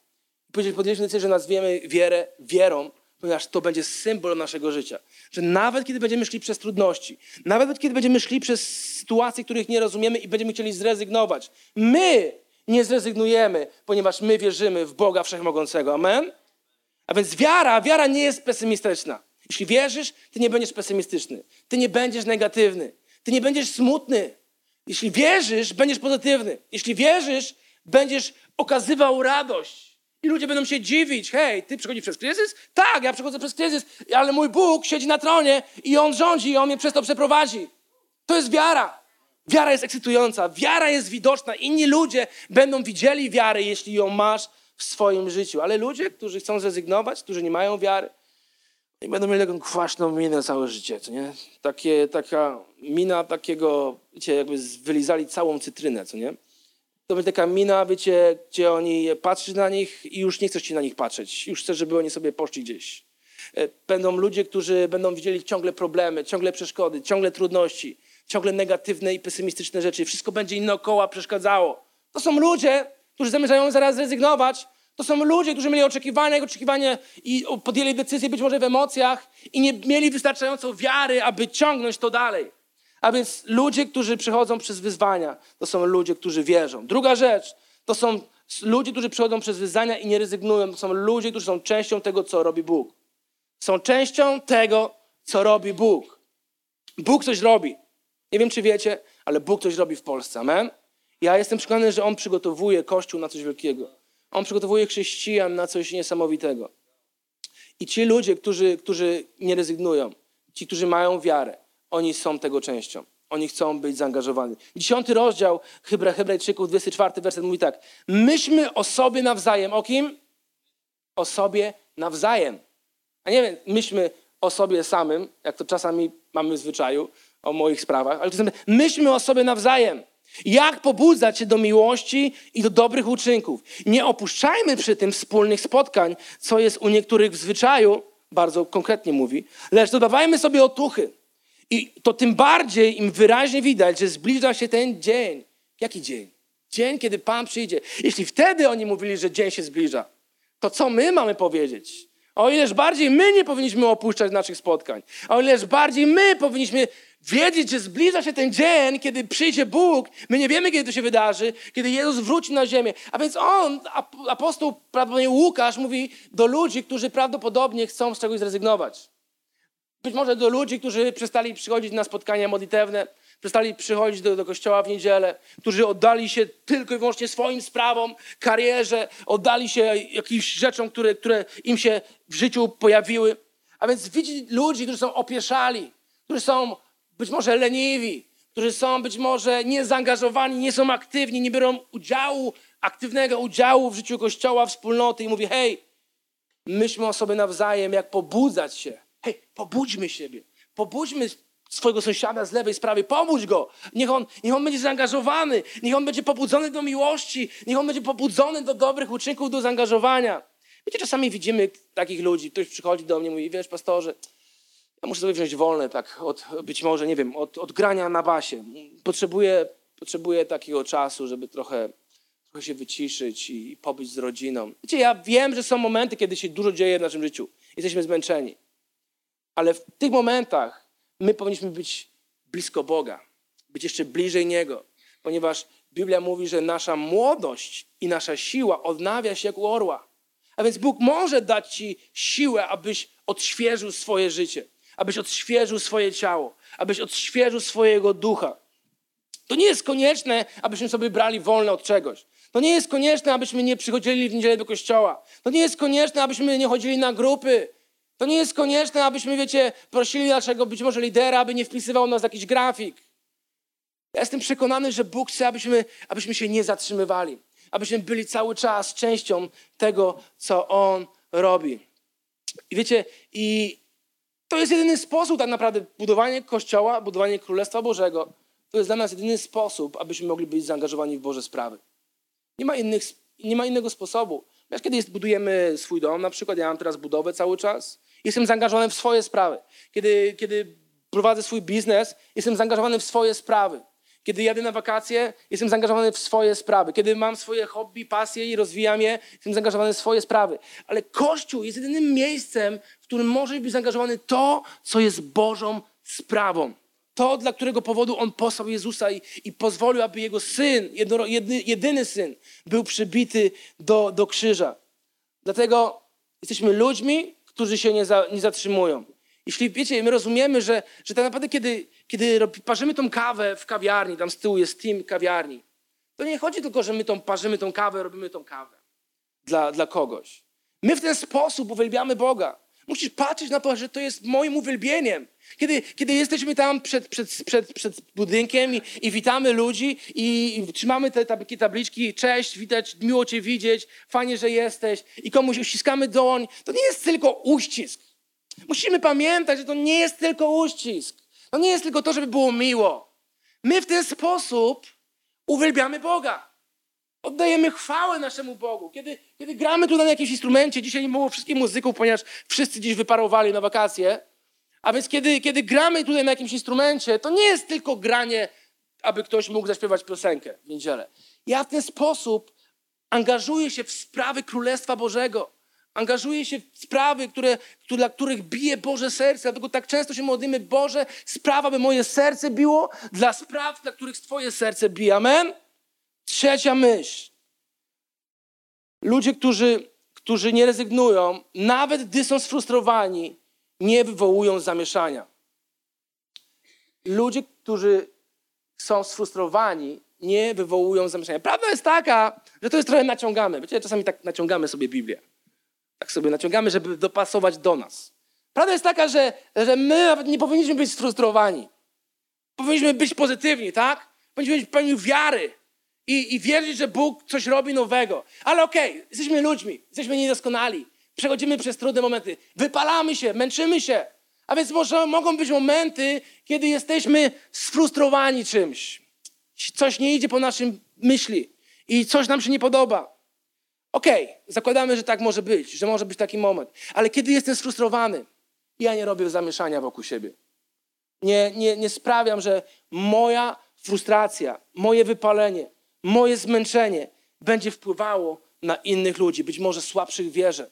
Podjęliśmy decyzję, że nazwiemy wierę wierą, ponieważ to będzie symbol naszego życia. Że nawet kiedy będziemy szli przez trudności, nawet kiedy będziemy szli przez sytuacje, których nie rozumiemy i będziemy chcieli zrezygnować, my nie zrezygnujemy, ponieważ my wierzymy w Boga Wszechmogącego. Amen? A więc wiara, wiara nie jest pesymistyczna. Jeśli wierzysz, ty nie będziesz pesymistyczny. Ty nie będziesz negatywny. Ty nie będziesz smutny. Jeśli wierzysz, będziesz pozytywny. Jeśli wierzysz, będziesz okazywał radość. I ludzie będą się dziwić. Hej, ty przechodzisz przez kryzys? Tak, ja przechodzę przez kryzys, ale mój Bóg siedzi na tronie i On rządzi i On mnie przez to przeprowadzi. To jest wiara. Wiara jest ekscytująca, wiara jest widoczna. Inni ludzie będą widzieli wiarę, jeśli ją masz w swoim życiu. Ale ludzie, którzy chcą zrezygnować, którzy nie mają wiary, i będą mieli taką kwaśną minę całe życie, co nie? Takie, taka mina takiego, wiecie, jakby wylizali całą cytrynę, co nie? To będzie taka mina, wiecie, gdzie oni patrzysz na nich i już nie chcesz ci na nich patrzeć. Już chcesz, żeby oni sobie poszli gdzieś. E, będą ludzie, którzy będą widzieli ciągle problemy, ciągle przeszkody, ciągle trudności, ciągle negatywne i pesymistyczne rzeczy. Wszystko będzie im naokoło przeszkadzało. To są ludzie, którzy zamierzają zaraz zrezygnować. To są ludzie, którzy mieli oczekiwania i oczekiwania i podjęli decyzje być może w emocjach i nie mieli wystarczająco wiary, aby ciągnąć to dalej. A więc ludzie, którzy przychodzą przez wyzwania, to są ludzie, którzy wierzą. Druga rzecz, to są ludzie, którzy przychodzą przez wyzwania i nie rezygnują. To są ludzie, którzy są częścią tego, co robi Bóg. Są częścią tego, co robi Bóg. Bóg coś robi. Nie wiem, czy wiecie, ale Bóg coś robi w Polsce. Amen? Ja jestem przekonany, że On przygotowuje Kościół na coś wielkiego. On przygotowuje chrześcijan na coś niesamowitego. I ci ludzie, którzy, którzy nie rezygnują, ci, którzy mają wiarę, oni są tego częścią. Oni chcą być zaangażowani. Dziesiąty rozdział Hebra, Hebrajczyków, 24 werset mówi tak. Myśmy o sobie nawzajem. O kim? O sobie nawzajem. A nie wiem, myśmy o sobie samym, jak to czasami mamy w zwyczaju, o moich sprawach, ale to myśmy o sobie nawzajem. Jak pobudzać się do miłości i do dobrych uczynków. Nie opuszczajmy przy tym wspólnych spotkań, co jest u niektórych w zwyczaju, bardzo konkretnie mówi, lecz dodawajmy sobie otuchy. I to tym bardziej im wyraźnie widać, że zbliża się ten dzień. Jaki dzień? Dzień, kiedy Pan przyjdzie. Jeśli wtedy oni mówili, że dzień się zbliża, to co my mamy powiedzieć? O ileż bardziej my nie powinniśmy opuszczać naszych spotkań. O ileż bardziej my powinniśmy wiedzieć, że zbliża się ten dzień, kiedy przyjdzie Bóg. My nie wiemy, kiedy to się wydarzy, kiedy Jezus wróci na ziemię. A więc on, apostoł, prawdopodobnie Łukasz, mówi do ludzi, którzy prawdopodobnie chcą z czegoś zrezygnować. Być może do ludzi, którzy przestali przychodzić na spotkania modlitewne, przestali przychodzić do, do kościoła w niedzielę, którzy oddali się tylko i wyłącznie swoim sprawom, karierze, oddali się jakimś rzeczom, które, które im się w życiu pojawiły. A więc widzi ludzi, którzy są opieszali, którzy są być może leniwi, którzy są być może niezaangażowani, nie są aktywni, nie biorą udziału, aktywnego udziału w życiu Kościoła, wspólnoty i mówi, hej, myślmy o sobie nawzajem, jak pobudzać się. Hej, pobudźmy siebie, pobudźmy swojego sąsiada z lewej, z prawej, pomóż go. Niech on, niech on będzie zaangażowany, niech on będzie pobudzony do miłości, niech on będzie pobudzony do dobrych uczynków, do zaangażowania. Wiecie, czasami widzimy takich ludzi, ktoś przychodzi do mnie i mówi, wiesz, pastorze, ja muszę sobie wziąć wolne, tak, od, być może, nie wiem, od, od grania na basie. Potrzebuję, potrzebuję takiego czasu, żeby trochę, trochę się wyciszyć i, pobyć z rodziną. Wiecie, ja wiem, że są momenty, kiedy się dużo dzieje w naszym życiu. Jesteśmy zmęczeni. Ale w tych momentach my powinniśmy być blisko Boga, być jeszcze bliżej Niego, ponieważ Biblia mówi, że nasza młodość i nasza siła odnawia się jak u orła. A więc Bóg może dać Ci siłę, abyś odświeżył swoje życie abyś odświeżył swoje ciało, abyś odświeżył swojego ducha. To nie jest konieczne, abyśmy sobie brali wolne od czegoś. To nie jest konieczne, abyśmy nie przychodzili w niedzielę do kościoła. To nie jest konieczne, abyśmy nie chodzili na grupy. To nie jest konieczne, abyśmy, wiecie, prosili naszego być może lidera, aby nie wpisywał nas jakiś grafik. Ja jestem przekonany, że Bóg chce, abyśmy, abyśmy się nie zatrzymywali. Abyśmy byli cały czas częścią tego, co On robi. I wiecie, i to jest jedyny sposób tak naprawdę budowanie Kościoła, budowanie Królestwa Bożego. To jest dla nas jedyny sposób, abyśmy mogli być zaangażowani w Boże sprawy. Nie ma, innych, nie ma innego sposobu. Wiesz, kiedy jest, budujemy swój dom, na przykład ja mam teraz budowę cały czas, jestem zaangażowany w swoje sprawy. Kiedy, kiedy prowadzę swój biznes, jestem zaangażowany w swoje sprawy. Kiedy jadę na wakacje, jestem zaangażowany w swoje sprawy. Kiedy mam swoje hobby, pasje i rozwijam je, jestem zaangażowany w swoje sprawy. Ale Kościół jest jedynym miejscem, w którym może być zaangażowany to, co jest Bożą sprawą. To, dla którego powodu On posłał Jezusa i, i pozwolił, aby Jego Syn, jedno, jedyny, jedyny Syn, był przybity do, do krzyża. Dlatego jesteśmy ludźmi, którzy się nie, za, nie zatrzymują. Jeśli wiecie, my rozumiemy, że, że tak naprawdę, kiedy, kiedy parzymy tą kawę w kawiarni, tam z tyłu jest team kawiarni, to nie chodzi tylko, że my tą parzymy tą kawę, robimy tą kawę dla, dla kogoś. My w ten sposób uwielbiamy Boga. Musisz patrzeć na to, że to jest moim uwielbieniem. Kiedy, kiedy jesteśmy tam przed, przed, przed, przed budynkiem i, i witamy ludzi i, i trzymamy te takie tabliczki, cześć, widać, miło Cię widzieć, fajnie, że jesteś i komuś uściskamy doń, to nie jest tylko uścisk. Musimy pamiętać, że to nie jest tylko uścisk. To nie jest tylko to, żeby było miło. My w ten sposób uwielbiamy Boga. Oddajemy chwałę naszemu Bogu. Kiedy, kiedy gramy tu na jakimś instrumencie, dzisiaj nie było wszystkich muzyków, ponieważ wszyscy gdzieś wyparowali na wakacje. A więc kiedy, kiedy gramy tutaj na jakimś instrumencie, to nie jest tylko granie, aby ktoś mógł zaśpiewać piosenkę w niedzielę. Ja w ten sposób angażuję się w sprawy Królestwa Bożego angażuje się w sprawy, które, dla których bije Boże serce. Dlatego tak często się modlimy, Boże, sprawa, by moje serce biło dla spraw, dla których Twoje serce bije. Amen? Trzecia myśl. Ludzie, którzy, którzy nie rezygnują, nawet gdy są sfrustrowani, nie wywołują zamieszania. Ludzie, którzy są sfrustrowani, nie wywołują zamieszania. Prawda jest taka, że to jest trochę naciągamy. Wiecie, czasami tak naciągamy sobie Biblię tak sobie naciągamy, żeby dopasować do nas. Prawda jest taka, że, że my nawet nie powinniśmy być sfrustrowani. Powinniśmy być pozytywni, tak? Powinniśmy być pełni wiary i, i wierzyć, że Bóg coś robi nowego. Ale okej, okay, jesteśmy ludźmi, jesteśmy niedoskonali. Przechodzimy przez trudne momenty. Wypalamy się, męczymy się. A więc może mogą być momenty, kiedy jesteśmy sfrustrowani czymś. coś nie idzie po naszym myśli i coś nam się nie podoba. Okej, okay, zakładamy, że tak może być, że może być taki moment. Ale kiedy jestem sfrustrowany, ja nie robię zamieszania wokół siebie. Nie, nie, nie sprawiam, że moja frustracja, moje wypalenie, moje zmęczenie będzie wpływało na innych ludzi, być może słabszych wierze.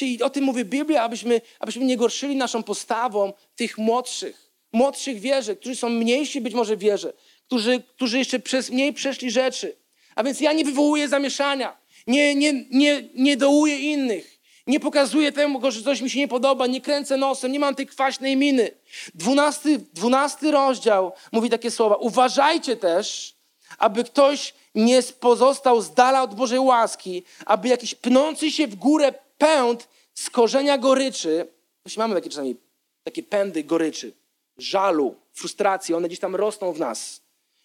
I o tym mówi Biblia, abyśmy, abyśmy nie gorszyli naszą postawą tych młodszych, młodszych wierzy, którzy są mniejsi być może wierze, którzy, którzy jeszcze przez mniej przeszli rzeczy. A więc ja nie wywołuję zamieszania, nie, nie, nie, nie dołuję innych, nie pokazuję temu, że coś mi się nie podoba, nie kręcę nosem, nie mam tej kwaśnej miny. Dwunasty, dwunasty rozdział mówi takie słowa. Uważajcie też, aby ktoś nie pozostał z dala od Bożej łaski, aby jakiś pnący się w górę pęd z korzenia goryczy, właśnie mamy takie czasami takie pędy goryczy, żalu, frustracji, one gdzieś tam rosną w nas,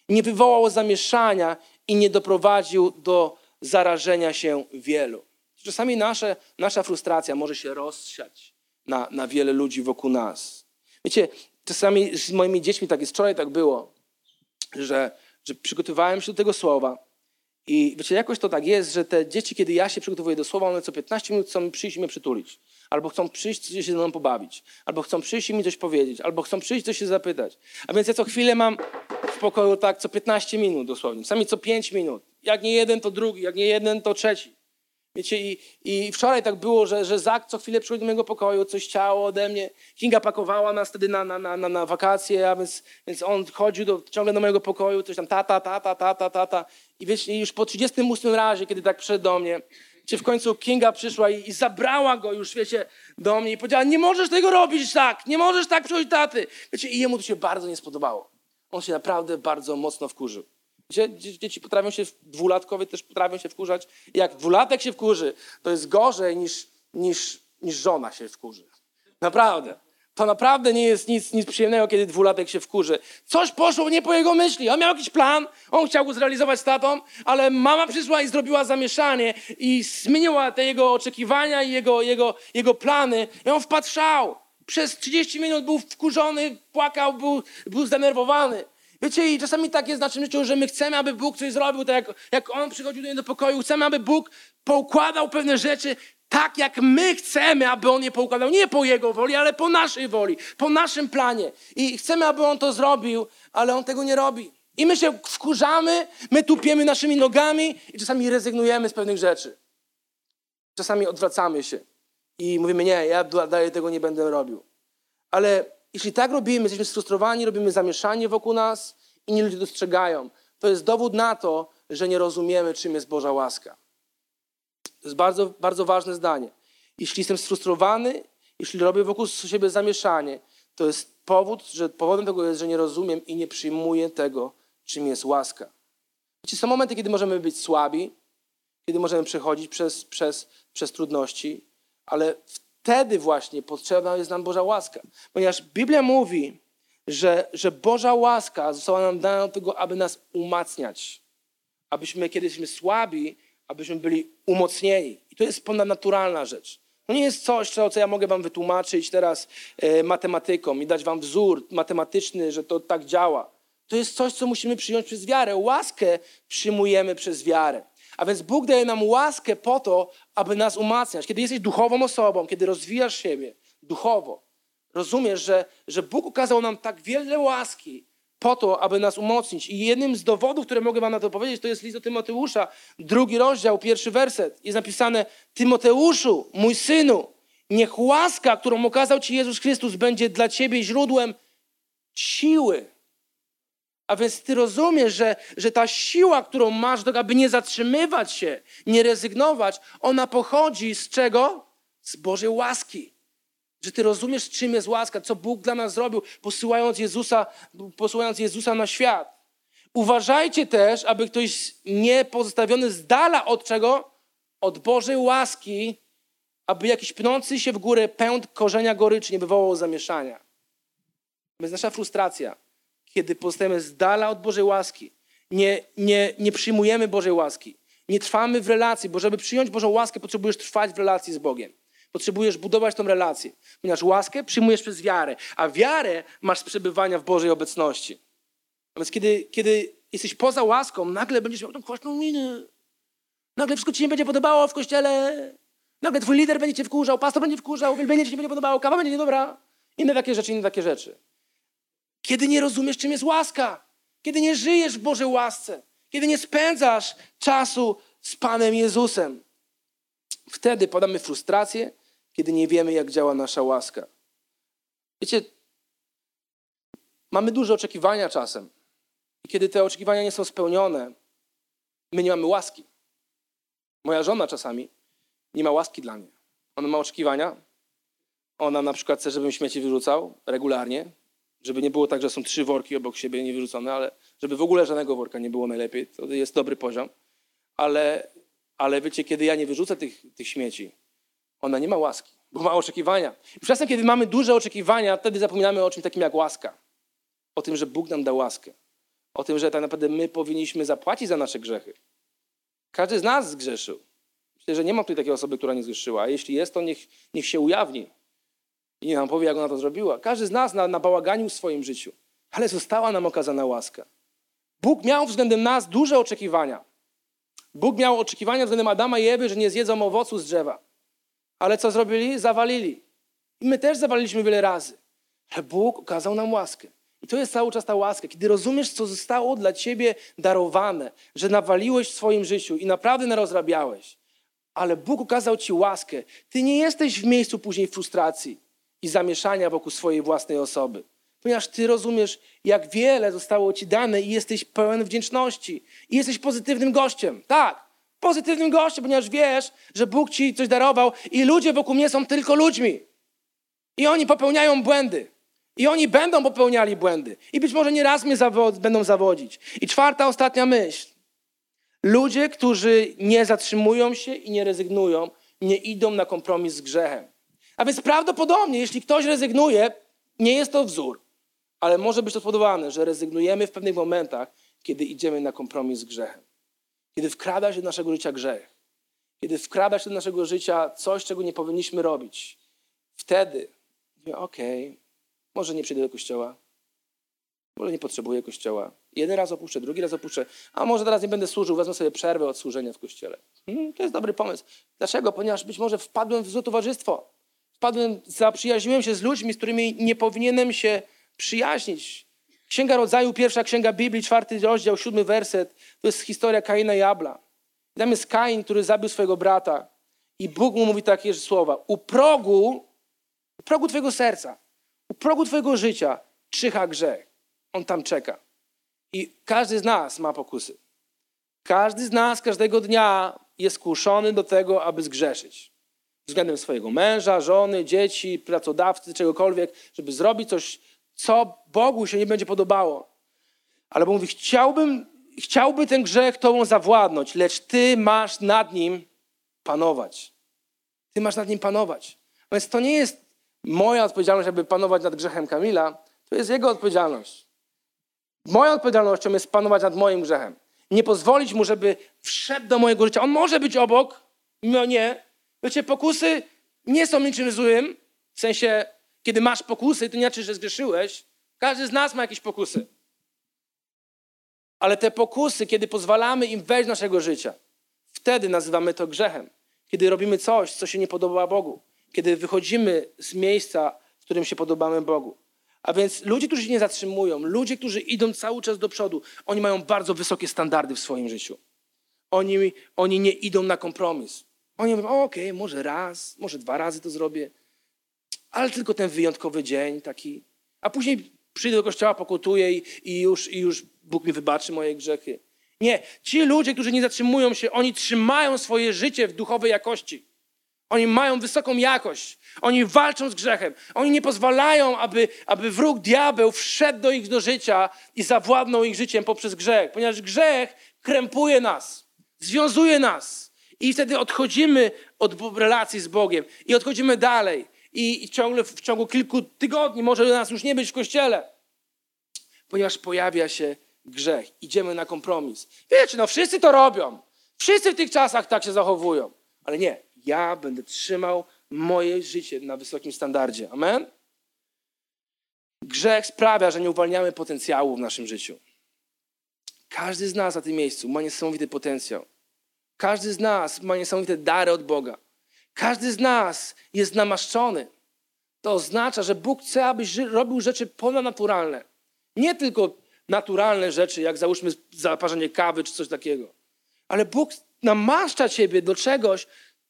nie wywołał zamieszania i nie doprowadził do zarażenia się wielu. Czasami nasze, nasza frustracja może się rozsiać na, na wiele ludzi wokół nas. Wiecie, czasami z moimi dziećmi tak jest, wczoraj tak było, że, że przygotowałem się do tego słowa i wiecie, jakoś to tak jest, że te dzieci, kiedy ja się przygotowuję do słowa, one co 15 minut chcą przyjść i mnie przytulić. Albo chcą przyjść, coś się ze mną pobawić. Albo chcą przyjść i mi coś powiedzieć. Albo chcą przyjść, coś się zapytać. A więc ja co chwilę mam w pokoju tak co 15 minut dosłownie. Sami co 5 minut. Jak nie jeden, to drugi. Jak nie jeden, to trzeci. Wiecie, i, i wczoraj tak było, że, że Zak co chwilę przychodził do mojego pokoju, coś chciało ode mnie. Kinga pakowała nas wtedy na, na, na, na, wakacje, a więc, więc on chodził do, ciągle do mojego pokoju, coś tam tata, tata, tata, tata. I wiecie, już po 38 razie, kiedy tak przyszedł do mnie, czy w końcu Kinga przyszła i, i, zabrała go już, wiecie, do mnie i powiedziała, nie możesz tego robić tak, nie możesz tak przychodzić taty. Wiecie, i jemu to się bardzo nie spodobało. On się naprawdę bardzo mocno wkurzył. Dzieci potrafią się, dwulatkowie też potrafią się wkurzać. Jak dwulatek się wkurzy, to jest gorzej niż, niż, niż żona się wkurzy. Naprawdę. To naprawdę nie jest nic, nic przyjemnego, kiedy dwulatek się wkurzy. Coś poszło nie po jego myśli. On miał jakiś plan, on chciał go zrealizować z tatą, ale mama przyszła i zrobiła zamieszanie i zmieniła te jego oczekiwania i jego, jego, jego plany. I on wpatrzał. Przez 30 minut był wkurzony, płakał, był, był zdenerwowany. Wiecie, i czasami tak jest w naszym życiu, że my chcemy, aby Bóg coś zrobił, tak jak, jak On przychodził do, do pokoju, chcemy, aby Bóg poukładał pewne rzeczy tak, jak my chcemy, aby On je poukładał. Nie po Jego woli, ale po naszej woli, po naszym planie. I chcemy, aby On to zrobił, ale On tego nie robi. I my się wkurzamy, my tupiemy naszymi nogami i czasami rezygnujemy z pewnych rzeczy. Czasami odwracamy się i mówimy, nie, ja dalej tego nie będę robił. Ale jeśli tak robimy, jesteśmy sfrustrowani, robimy zamieszanie wokół nas, inni ludzie dostrzegają, to jest dowód na to, że nie rozumiemy, czym jest Boża łaska. To jest bardzo, bardzo ważne zdanie. Jeśli jestem sfrustrowany, jeśli robię wokół siebie zamieszanie, to jest powód, że powodem tego jest, że nie rozumiem i nie przyjmuję tego, czym jest łaska. Wiecie, są momenty, kiedy możemy być słabi, kiedy możemy przechodzić przez, przez, przez trudności, ale wtedy właśnie potrzebna jest nam Boża łaska. Ponieważ Biblia mówi, że, że Boża łaska została nam dana do tego, aby nas umacniać. Abyśmy, kiedy jesteśmy słabi, abyśmy byli umocnieni. I to jest ponadnaturalna rzecz. To nie jest coś, co, co ja mogę wam wytłumaczyć teraz e, matematyką i dać wam wzór matematyczny, że to tak działa. To jest coś, co musimy przyjąć przez wiarę. Łaskę przyjmujemy przez wiarę. A więc Bóg daje nam łaskę po to, aby nas umacniać. Kiedy jesteś duchową osobą, kiedy rozwijasz siebie duchowo, rozumiesz, że, że Bóg ukazał nam tak wiele łaski po to, aby nas umocnić. I jednym z dowodów, które mogę wam na to powiedzieć, to jest list do Tymoteusza, drugi rozdział, pierwszy werset. Jest napisane, Tymoteuszu, mój synu, niech łaska, którą okazał ci Jezus Chrystus, będzie dla ciebie źródłem siły a więc ty rozumiesz, że, że ta siła, którą masz, do, aby nie zatrzymywać się, nie rezygnować, ona pochodzi z czego? Z Bożej łaski. Że ty rozumiesz, czym jest łaska, co Bóg dla nas zrobił, posyłając Jezusa, posyłając Jezusa na świat. Uważajcie też, aby ktoś nie pozostawiony z dala od czego? Od Bożej łaski, aby jakiś pnący się w górę pęd korzenia goryczy nie wywołał zamieszania. Jest nasza frustracja kiedy pozostajemy z dala od Bożej łaski, nie, nie, nie przyjmujemy Bożej łaski, nie trwamy w relacji, bo żeby przyjąć Bożą łaskę, potrzebujesz trwać w relacji z Bogiem. Potrzebujesz budować tą relację, ponieważ łaskę przyjmujesz przez wiarę, a wiarę masz z przebywania w Bożej obecności. Natomiast kiedy, kiedy jesteś poza łaską, nagle będziesz miał tą kwaśną minę. Nagle wszystko ci się nie będzie podobało w kościele. Nagle twój lider będzie cię wkurzał, pastor będzie wkurzał, uwielbienie ci nie będzie podobało, kawa będzie niedobra. Inne takie rzeczy, inne takie rzeczy. Kiedy nie rozumiesz, czym jest łaska. Kiedy nie żyjesz w Bożej łasce. Kiedy nie spędzasz czasu z Panem Jezusem. Wtedy podamy frustrację, kiedy nie wiemy, jak działa nasza łaska. Wiecie, mamy duże oczekiwania czasem. I kiedy te oczekiwania nie są spełnione, my nie mamy łaski. Moja żona czasami nie ma łaski dla mnie. Ona ma oczekiwania. Ona na przykład chce, żebym śmieci wyrzucał regularnie, żeby nie było tak, że są trzy worki obok siebie niewyrzucone, ale żeby w ogóle żadnego worka nie było najlepiej. To jest dobry poziom. Ale, ale wiecie, kiedy ja nie wyrzucę tych, tych śmieci, ona nie ma łaski, bo ma oczekiwania. I czasem, kiedy mamy duże oczekiwania, wtedy zapominamy o czymś takim jak łaska. O tym, że Bóg nam da łaskę. O tym, że tak naprawdę my powinniśmy zapłacić za nasze grzechy. Każdy z nas zgrzeszył. Myślę, że nie ma tutaj takiej osoby, która nie zgrzeszyła. A jeśli jest, to niech, niech się ujawni. I nam powie, jak ona to zrobiła. Każdy z nas na, bałaganiu w swoim życiu. Ale została nam okazana łaska. Bóg miał względem nas duże oczekiwania. Bóg miał oczekiwania względem Adama i Ewy, że nie zjedzą owocu z drzewa. Ale co zrobili? Zawalili. I my też zawaliliśmy wiele razy. Ale Bóg okazał nam łaskę. I to jest cały czas ta łaska. Kiedy rozumiesz, co zostało dla ciebie darowane, że nawaliłeś w swoim życiu i naprawdę narozrabiałeś, ale Bóg okazał ci łaskę. Ty nie jesteś w miejscu później frustracji i zamieszania wokół swojej własnej osoby. Ponieważ ty rozumiesz, jak wiele zostało ci dane i jesteś pełen wdzięczności. I jesteś pozytywnym gościem. Tak, pozytywnym gościem, ponieważ wiesz, że Bóg ci coś darował i ludzie wokół mnie są tylko ludźmi. I oni popełniają błędy. I oni będą popełniali błędy. I być może nie raz mnie zawod będą zawodzić. I czwarta, ostatnia myśl. Ludzie, którzy nie zatrzymują się i nie rezygnują, nie idą na kompromis z grzechem. A więc prawdopodobnie, jeśli ktoś rezygnuje, nie jest to wzór, ale może być to spowodowane, że rezygnujemy w pewnych momentach, kiedy idziemy na kompromis z grzechem. Kiedy wkrada się do naszego życia grzech. Kiedy wkrada się do naszego życia coś, czego nie powinniśmy robić. Wtedy, okej, okay, może nie przyjdę do kościoła, może nie potrzebuję kościoła. Jeden raz opuszczę, drugi raz opuszczę, a może teraz nie będę służył, wezmę sobie przerwę od służenia w kościele. Hmm, to jest dobry pomysł. Dlaczego? Ponieważ być może wpadłem w złe towarzystwo. Wpadłem, zaprzyjaźniłem się z ludźmi, z którymi nie powinienem się przyjaźnić. Księga Rodzaju, pierwsza księga Biblii, czwarty rozdział, siódmy werset. To jest historia Kaina i Abla. Tam jest Kain, który zabił swojego brata. I Bóg mu mówi takie słowa. U progu, u progu twojego serca, u progu twojego życia czyha grzech. On tam czeka. I każdy z nas ma pokusy. Każdy z nas każdego dnia jest kuszony do tego, aby zgrzeszyć. Względem swojego męża, żony, dzieci, pracodawcy, czegokolwiek, żeby zrobić coś, co Bogu się nie będzie podobało. Ale Bóg mówi, chciałbym, chciałby ten grzech tobą zawładnąć, lecz ty masz nad nim panować. Ty masz nad nim panować. Więc to nie jest moja odpowiedzialność, aby panować nad grzechem Kamila, to jest jego odpowiedzialność. Moją odpowiedzialnością jest panować nad moim grzechem. Nie pozwolić mu, żeby wszedł do mojego życia. On może być obok, mimo nie. Wiecie, pokusy nie są niczym złym. W sensie, kiedy masz pokusy, to nie znaczy, że zgrzeszyłeś. Każdy z nas ma jakieś pokusy. Ale te pokusy, kiedy pozwalamy im wejść do naszego życia, wtedy nazywamy to grzechem. Kiedy robimy coś, co się nie podoba Bogu. Kiedy wychodzimy z miejsca, w którym się podobamy Bogu. A więc ludzie, którzy się nie zatrzymują, ludzie, którzy idą cały czas do przodu, oni mają bardzo wysokie standardy w swoim życiu. Oni, oni nie idą na kompromis. Oni mówią, okej, okay, może raz, może dwa razy to zrobię, ale tylko ten wyjątkowy dzień taki. A później przyjdę do kościoła, pokutuję i, i, już, i już Bóg mi wybaczy moje grzechy. Nie, ci ludzie, którzy nie zatrzymują się, oni trzymają swoje życie w duchowej jakości. Oni mają wysoką jakość. Oni walczą z grzechem. Oni nie pozwalają, aby, aby wróg diabeł wszedł do ich do życia i zawładnął ich życiem poprzez grzech, ponieważ grzech krępuje nas, związuje nas. I wtedy odchodzimy od relacji z Bogiem i odchodzimy dalej. I, i ciągle w ciągu kilku tygodni może nas już nie być w kościele, ponieważ pojawia się grzech. Idziemy na kompromis. Wiecie, no wszyscy to robią. Wszyscy w tych czasach tak się zachowują. Ale nie, ja będę trzymał moje życie na wysokim standardzie. Amen? Grzech sprawia, że nie uwalniamy potencjału w naszym życiu. Każdy z nas na tym miejscu ma niesamowity potencjał. Każdy z nas ma niesamowite dary od Boga. Każdy z nas jest namaszczony. To oznacza, że Bóg chce, abyś robił rzeczy ponadnaturalne. Nie tylko naturalne rzeczy, jak załóżmy zaparzenie kawy czy coś takiego. Ale Bóg namaszcza ciebie do czegoś,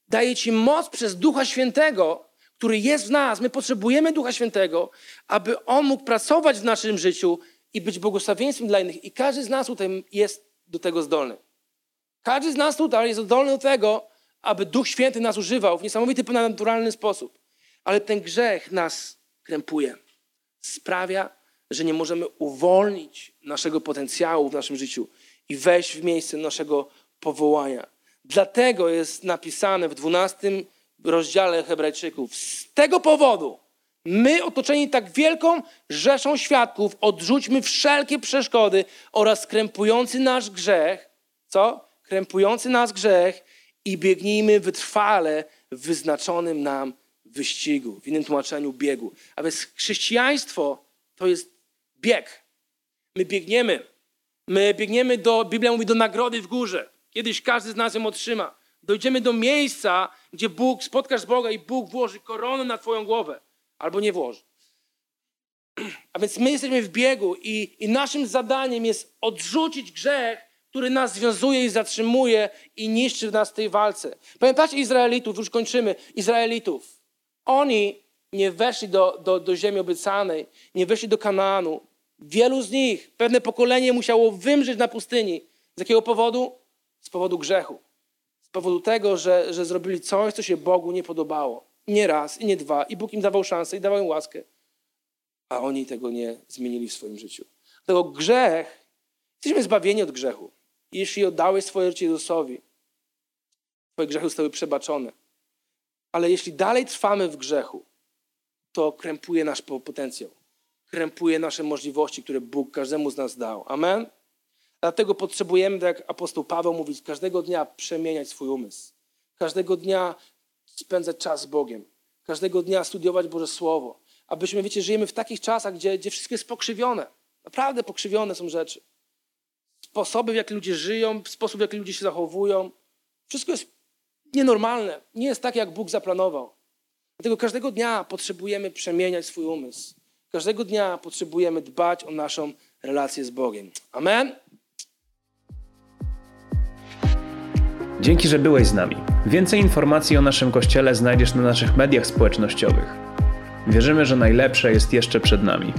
daje ci moc przez Ducha Świętego, który jest w nas. My potrzebujemy Ducha Świętego, aby On mógł pracować w naszym życiu i być błogosławieństwem dla innych. I każdy z nas tutaj jest do tego zdolny. Każdy z nas tutaj jest zdolny do tego, aby Duch Święty nas używał w niesamowity, ponadnaturalny sposób. Ale ten grzech nas krępuje. Sprawia, że nie możemy uwolnić naszego potencjału w naszym życiu i wejść w miejsce naszego powołania. Dlatego jest napisane w 12 rozdziale Hebrajczyków. Z tego powodu my, otoczeni tak wielką rzeszą świadków, odrzućmy wszelkie przeszkody oraz krępujący nasz grzech, co? Krępujący nas grzech i biegnijmy wytrwale w wyznaczonym nam wyścigu, w innym tłumaczeniu biegu. A więc chrześcijaństwo to jest bieg. My biegniemy. My biegniemy do, Biblia mówi, do nagrody w górze. Kiedyś każdy z nas ją otrzyma. Dojdziemy do miejsca, gdzie Bóg, spotkasz Boga i Bóg włoży koronę na twoją głowę. Albo nie włoży. A więc my jesteśmy w biegu i, i naszym zadaniem jest odrzucić grzech, który nas związuje i zatrzymuje i niszczy w nas w tej walce. Pamiętacie Izraelitów, już kończymy, Izraelitów. Oni nie weszli do, do, do ziemi obiecanej, nie weszli do Kanaanu. Wielu z nich, pewne pokolenie musiało wymrzeć na pustyni. Z jakiego powodu? Z powodu grzechu. Z powodu tego, że, że zrobili coś, co się Bogu nie podobało. Nie raz i nie dwa. I Bóg im dawał szansę i dawał im łaskę. A oni tego nie zmienili w swoim życiu. Dlatego grzech, jesteśmy zbawieni od grzechu. Jeśli oddałeś swoje życie Jezusowi, twoje grzechy zostały przebaczone. Ale jeśli dalej trwamy w grzechu, to krępuje nasz potencjał. Krępuje nasze możliwości, które Bóg każdemu z nas dał. Amen? Dlatego potrzebujemy, tak jak apostoł Paweł mówi, każdego dnia przemieniać swój umysł. Każdego dnia spędzać czas z Bogiem. Każdego dnia studiować Boże Słowo. Abyśmy, wiecie, żyjemy w takich czasach, gdzie, gdzie wszystko jest pokrzywione. Naprawdę pokrzywione są rzeczy. Sposoby, w jaki ludzie żyją, sposób, w jaki ludzie się zachowują. Wszystko jest nienormalne. Nie jest tak, jak Bóg zaplanował. Dlatego każdego dnia potrzebujemy przemieniać swój umysł. Każdego dnia potrzebujemy dbać o naszą relację z Bogiem. Amen.
Dzięki, że byłeś z nami. Więcej informacji o naszym kościele znajdziesz na naszych mediach społecznościowych. Wierzymy, że najlepsze jest jeszcze przed nami.